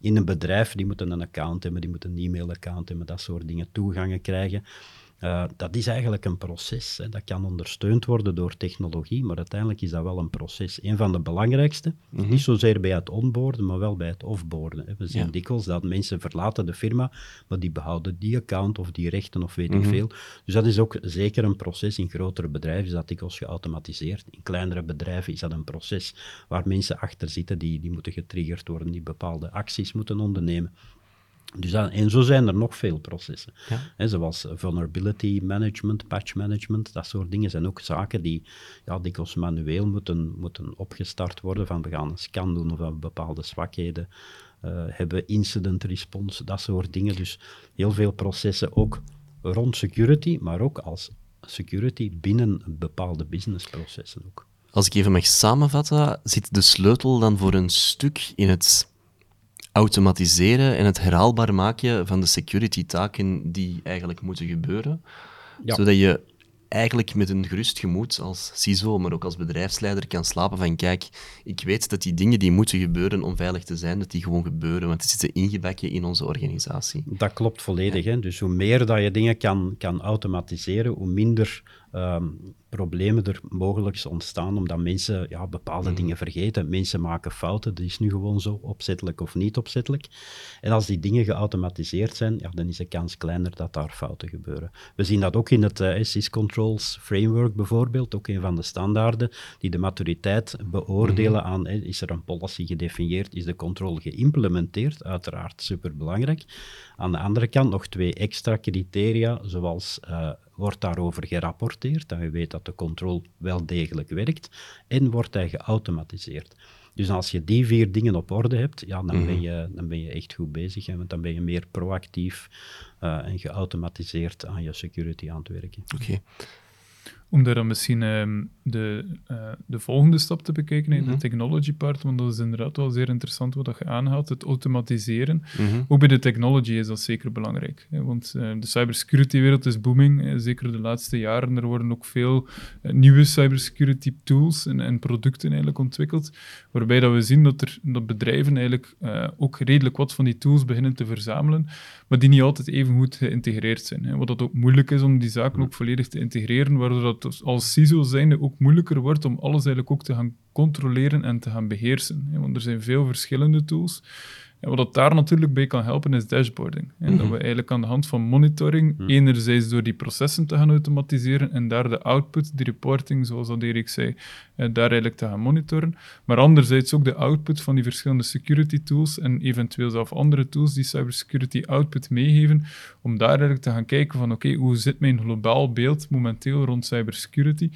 in een bedrijf, die moeten een account hebben, die moeten een e-mailaccount hebben, dat soort dingen, toegangen krijgen. Uh, dat is eigenlijk een proces. Hè. Dat kan ondersteund worden door technologie, maar uiteindelijk is dat wel een proces. Een van de belangrijkste, mm -hmm. niet zozeer bij het onboarden, maar wel bij het offboarden. Hè. We zien ja. dikwijls dat mensen verlaten de firma, maar die behouden die account of die rechten of weet mm -hmm. ik veel. Dus dat is ook zeker een proces. In grotere bedrijven is dat dikwijls geautomatiseerd. In kleinere bedrijven is dat een proces waar mensen achter zitten die, die moeten getriggerd worden, die bepaalde acties moeten ondernemen. Dus dat, en zo zijn er nog veel processen. Ja. He, zoals vulnerability management, patch management, dat soort dingen zijn ook zaken die ja, dikwijls manueel moeten, moeten opgestart worden. Van we gaan een scan doen van bepaalde zwakheden uh, hebben, incident response, dat soort dingen. Dus heel veel processen ook rond security, maar ook als security binnen bepaalde businessprocessen ook. Als ik even mag samenvatten, zit de sleutel dan voor een stuk in het automatiseren en het herhaalbaar maken van de security-taken die eigenlijk moeten gebeuren. Ja. Zodat je eigenlijk met een gerust gemoed als CISO, maar ook als bedrijfsleider kan slapen van kijk, ik weet dat die dingen die moeten gebeuren om veilig te zijn, dat die gewoon gebeuren, want die zitten ingebakken in onze organisatie. Dat klopt volledig. Ja. Hè? Dus hoe meer dat je dingen kan, kan automatiseren, hoe minder um, problemen er mogelijk ontstaan omdat mensen ja, bepaalde Mhm. dingen vergeten. Mensen maken fouten, dat is nu gewoon zo, opzettelijk of niet opzettelijk. En als die dingen geautomatiseerd zijn, ja, dan is de kans kleiner dat daar fouten gebeuren. We zien dat ook in het eh, SysControls Framework bijvoorbeeld, ook een van de standaarden die de maturiteit beoordelen aan, hè, is er een policy gedefinieerd, is de controle geïmplementeerd, uiteraard superbelangrijk. Aan de andere kant nog twee extra criteria, zoals eh, wordt daarover gerapporteerd, dat je weet dat de controle wel degelijk werkt, en wordt hij geautomatiseerd. Dus als je die vier dingen op orde hebt, ja, dan, ben, je, dan ben je echt goed bezig, hè, want dan ben je meer proactief eh, en geautomatiseerd aan je security aan het werken. Oké. Om daar dan misschien ehm, de, eh, de volgende stap te bekijken, Mhm. de technology part, want dat is inderdaad wel zeer interessant wat je aanhaalt, het automatiseren. Mhm. Ook bij de technology is dat zeker belangrijk. Hè, want eh, de cybersecurity-wereld is booming, zeker de laatste jaren. Er worden ook veel eh, nieuwe cybersecurity tools en, en producten eigenlijk ontwikkeld, waarbij dat we zien dat, er, dat bedrijven eigenlijk ook redelijk wat van die tools beginnen te verzamelen, maar die niet altijd even goed geïntegreerd zijn. Hè. Wat dat ook moeilijk is om die zaken ook volledig te integreren, waardoor dat als CISO zijnde ook moeilijker wordt om alles eigenlijk ook te gaan controleren en te gaan beheersen. Want er zijn veel verschillende tools. En wat dat daar natuurlijk bij kan helpen is dashboarding. En dat we eigenlijk aan de hand van monitoring, enerzijds door die processen te gaan automatiseren en daar de output, die reporting, zoals dat Erik zei, eh, daar eigenlijk te gaan monitoren. Maar anderzijds ook de output van die verschillende security tools en eventueel zelf andere tools die cybersecurity output meegeven, om daar eigenlijk te gaan kijken van oké, hoe zit mijn globaal beeld momenteel rond cybersecurity?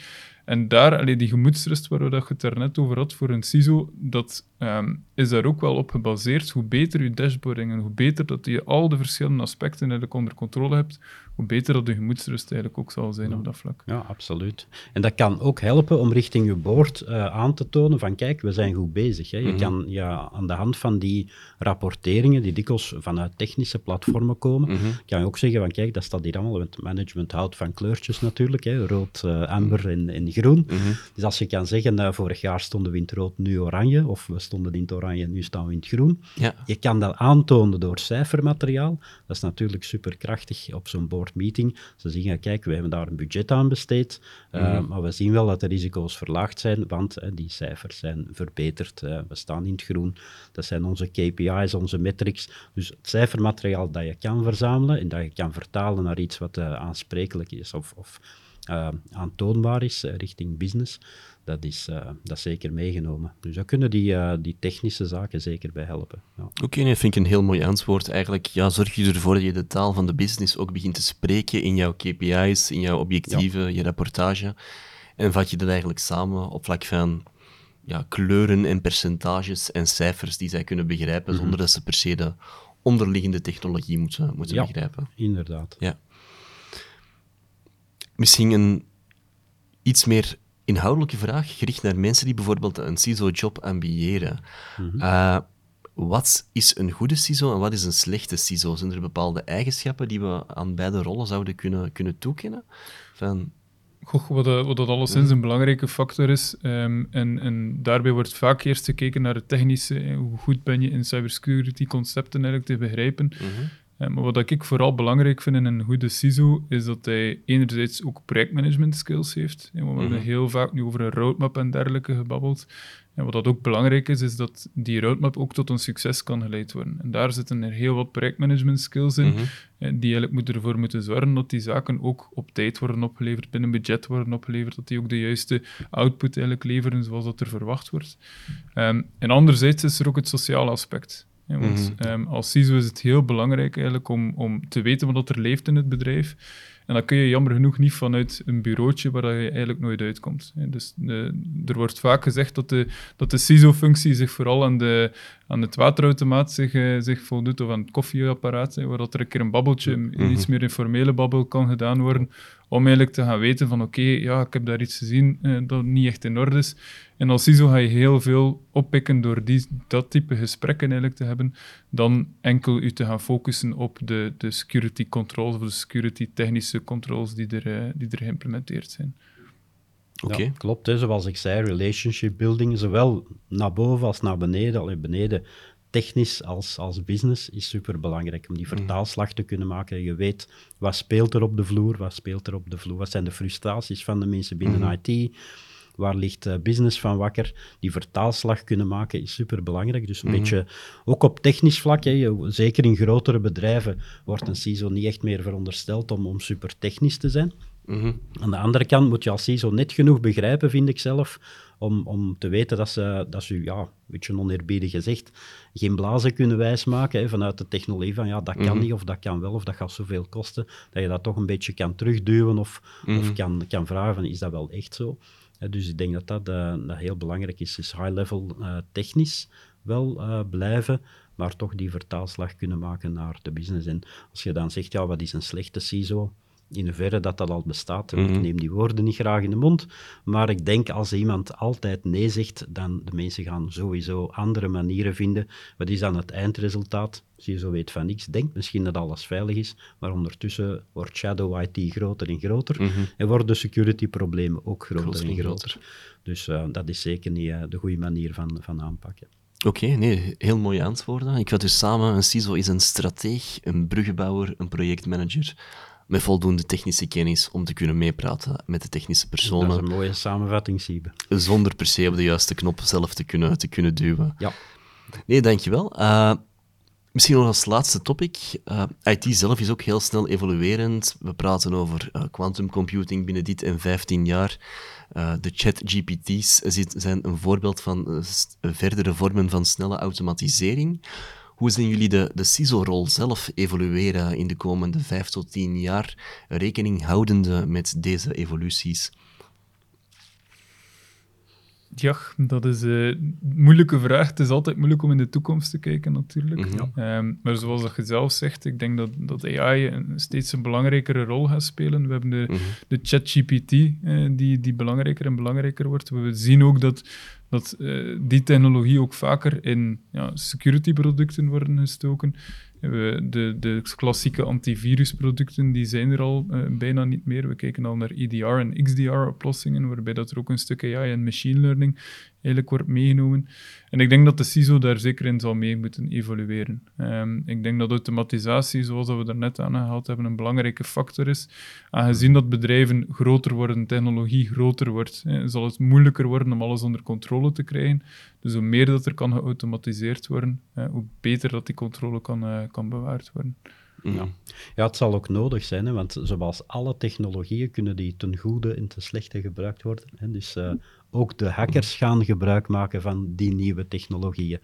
En daar, allee, die gemoedsrust waar dat je het daarnet over had voor een CISO, dat ehm, is daar ook wel op gebaseerd. Hoe beter je dashboarding en hoe beter dat je al de verschillende aspecten onder controle hebt, hoe beter dat de gemoedsrust eigenlijk ook zal zijn op dat vlak. Ja, absoluut. En dat kan ook helpen om richting je board eh, aan te tonen van kijk, we zijn goed bezig. Hè. Je kan ja, aan de hand van die rapporteringen, die dikwijls vanuit technische platformen komen, kan je ook zeggen van kijk, dat staat hier allemaal, want management houdt van kleurtjes natuurlijk, hè, rood, eh, amber en, en groen. Dus als je kan zeggen, eh, vorig jaar stonden we in het rood, nu oranje, of we stonden in het oranje, nu staan we in het groen. Ja. Je kan dat aantonen door cijfermateriaal. Dat is natuurlijk superkrachtig op zo'n board meeting. Ze zeggen, kijk, we hebben daar een budget aan besteed, eh, maar we zien wel dat de risico's verlaagd zijn, want eh, die cijfers zijn verbeterd. eh, we staan in het groen. Dat zijn onze KPI's, onze metrics. Dus het cijfermateriaal dat je kan verzamelen en dat je kan vertalen naar iets wat aansprekelijk is of, of eh, aantoonbaar is eh, richting business, dat is, eh, dat is zeker meegenomen. Dus daar kunnen die, die technische zaken zeker bij helpen. Ja. Oké, nee, vind ik een heel mooi antwoord. Eigenlijk ja, zorg je ervoor dat je de taal van de business ook begint te spreken in jouw KPI's, in jouw objectieven, je rapportage. En vat je dat eigenlijk samen op vlak van ja, kleuren en percentages en cijfers die zij kunnen begrijpen, zonder dat ze per se de onderliggende technologie moeten, moeten Ja. begrijpen. Inderdaad. Ja. Misschien een iets meer inhoudelijke vraag, gericht naar mensen die bijvoorbeeld een CISO-job ambiëren. Eh, wat is een goede CISO en wat is een slechte CISO? Zijn er bepaalde eigenschappen die we aan beide rollen zouden kunnen, kunnen toekennen? Van, Goh, wat, dat- wat dat alleszins een belangrijke factor is, ehm, en, en daarbij wordt vaak eerst gekeken naar het technische, eh, hoe goed ben je in cybersecurity concepten eigenlijk te begrijpen. Eh, maar wat ik vooral belangrijk vind in een goede CISO, is dat hij enerzijds ook projectmanagement skills heeft. Eh, We hebben heel vaak nu over een roadmap en dergelijke gebabbeld. En wat dat ook belangrijk is, is dat die roadmap ook tot een succes kan geleid worden. En daar zitten er heel wat projectmanagement skills in, eh, die eigenlijk moeten ervoor moeten zorgen dat die zaken ook op tijd worden opgeleverd, binnen budget worden opgeleverd, dat die ook de juiste output eigenlijk leveren zoals dat er verwacht wordt. Ehm, en anderzijds is er ook het sociale aspect. Ja, want ehm, als CISO is het heel belangrijk eigenlijk om, om te weten wat er leeft in het bedrijf. En dat kun je jammer genoeg niet vanuit een bureautje waar je eigenlijk nooit uitkomt. Dus de, er wordt vaak gezegd dat de, dat de CISO-functie zich vooral aan, de, aan het waterautomaat zich, eh, zich voldoet, of aan het koffieapparaat, hè, waar dat er een keer een babbeltje, een iets meer informele babbel kan gedaan worden, om eigenlijk te gaan weten van oké, ja, ik heb daar iets gezien eh, dat niet echt in orde is. En als CISO ga je heel veel oppikken door die, dat type gesprekken eigenlijk te hebben, dan enkel u te gaan focussen op de, de security controls of de security technische controls die er, eh, die er geïmplementeerd zijn. Ja, klopt, hè. zoals ik zei, relationship building, zowel naar boven als naar beneden. Allee, beneden technisch als, als business is super belangrijk om die vertaalslag te kunnen maken. Je weet wat speelt er op de vloer, wat speelt er op de vloer, wat zijn de frustraties van de mensen binnen IT, waar ligt business van wakker. Die vertaalslag kunnen maken is super belangrijk. Dus een beetje ook op technisch vlak, hè, zeker in grotere bedrijven, wordt een CISO niet echt meer verondersteld om, om super technisch te zijn. Mhm. Aan de andere kant moet je als CISO net genoeg begrijpen, vind ik zelf, om, om te weten dat ze, dat ze ja, een beetje oneerbiedig gezegd, geen blazen kunnen wijsmaken hè, vanuit de technologie van ja, dat kan Mhm. niet, of dat kan wel, of dat gaat zoveel kosten, dat je dat toch een beetje kan terugduwen of, Mhm. of kan, kan vragen van is dat wel echt zo? Dus ik denk dat dat, eh, dat heel belangrijk is, is high-level eh, technisch wel eh, blijven, maar toch die vertaalslag kunnen maken naar de business. En als je dan zegt, ja, wat is een slechte CISO? In hoeverre dat dat al bestaat, Mhm. ik neem die woorden niet graag in de mond, maar ik denk als iemand altijd nee zegt, dan de mensen gaan sowieso andere manieren vinden. Wat is dan het eindresultaat? CISO weet van niks, denkt misschien dat alles veilig is, maar ondertussen wordt shadow IT groter en groter Mhm. en worden de security problemen ook groter en en groter. Dus eh, dat is zeker niet eh, de goede manier van, van aanpakken. Oké, nee, heel mooie antwoorden. Ik vat dus samen, een CISO is een strateeg, een bruggenbouwer, een projectmanager met voldoende technische kennis om te kunnen meepraten met de technische Dat is personen, een mooie samenvatting, Siebe. zonder per se op de juiste knop zelf te kunnen, te kunnen duwen. Ja. Nee, dankjewel. Eh misschien nog als laatste topic. Eh, IT zelf is ook heel snel evoluerend. We praten over eh, quantum computing binnen dit en 15 jaar. De chat-GPT's zijn een voorbeeld van verdere vormen van snelle automatisering. Hoe zien jullie de, de CISO-rol zelf evolueren in de komende 5 tot 10 jaar, rekening houdende met deze evoluties? Ja, dat is eh, een moeilijke vraag. Het is altijd moeilijk om in de toekomst te kijken, natuurlijk. Mhm. Ehm, maar zoals dat je zelf zegt, ik denk dat, dat AI een, steeds een belangrijkere rol gaat spelen. We hebben de, Mhm. de ChatGPT, eh, die, die belangrijker en belangrijker wordt. We zien ook dat, dat eh, die technologie ook vaker in ja, security-producten worden gestoken. We- De, de klassieke antivirusproducten die zijn er al eh, bijna niet meer. We kijken al naar EDR en XDR-oplossingen, waarbij dat er ook een stuk AI en machine learning eigenlijk wordt meegenomen. En ik denk dat de CISO daar zeker in zal mee moeten evolueren. Ehm, ik denk dat automatisatie, zoals we daarnet aangehaald hebben, een belangrijke factor is. Aangezien dat bedrijven groter worden, technologie groter wordt, hè, zal het moeilijker worden om alles onder controle te krijgen. Dus hoe meer dat er kan geautomatiseerd worden, eh, hoe beter dat die controle kan, eh, kan bewaard worden. Mhm. Ja, het zal ook nodig zijn, hè, want zoals alle technologieën kunnen die ten goede en ten slechte gebruikt worden. Hè. Dus eh, ook de hackers gaan gebruik maken van die nieuwe technologieën.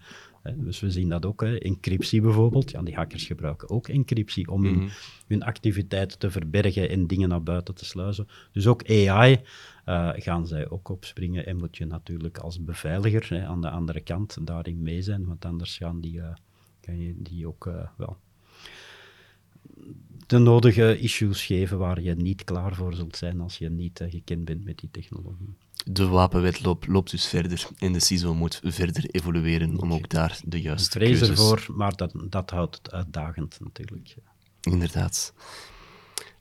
Dus we zien dat ook, hè. encryptie bijvoorbeeld. Ja, die hackers gebruiken ook encryptie om hun, hun activiteiten te verbergen en dingen naar buiten te sluizen. Dus ook AI eh, gaan zij ook opspringen en moet je natuurlijk als beveiliger hè, aan de andere kant daarin mee zijn, want anders gaan die, eh, kan je die ook eh, wel de nodige issues geven waar je niet klaar voor zult zijn als je niet gekend bent met die technologie. De wapenwetloop loopt dus verder en de CISO moet verder evolueren om ook daar de Ik juiste vrees keuzes... ervoor, maar dat, dat houdt het uitdagend natuurlijk. Inderdaad.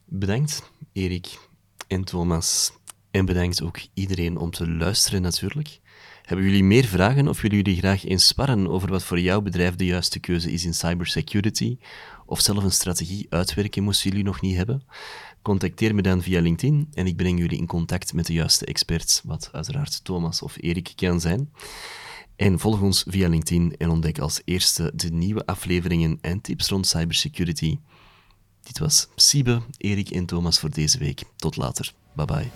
Bedankt, Erik en Thomas. En bedankt ook iedereen om te luisteren natuurlijk. Hebben jullie meer vragen of willen jullie graag eens sparren over wat voor jouw bedrijf de juiste keuze is in cybersecurity? Of zelf een strategie uitwerken moesten jullie nog niet hebben? Contacteer me dan via LinkedIn en ik breng jullie in contact met de juiste experts, wat uiteraard Thomas of Erik kan zijn. En volg ons via LinkedIn en ontdek als eerste de nieuwe afleveringen en tips rond cybersecurity. Dit was Siebe, Erik en Thomas voor deze week. Tot later. Bye bye.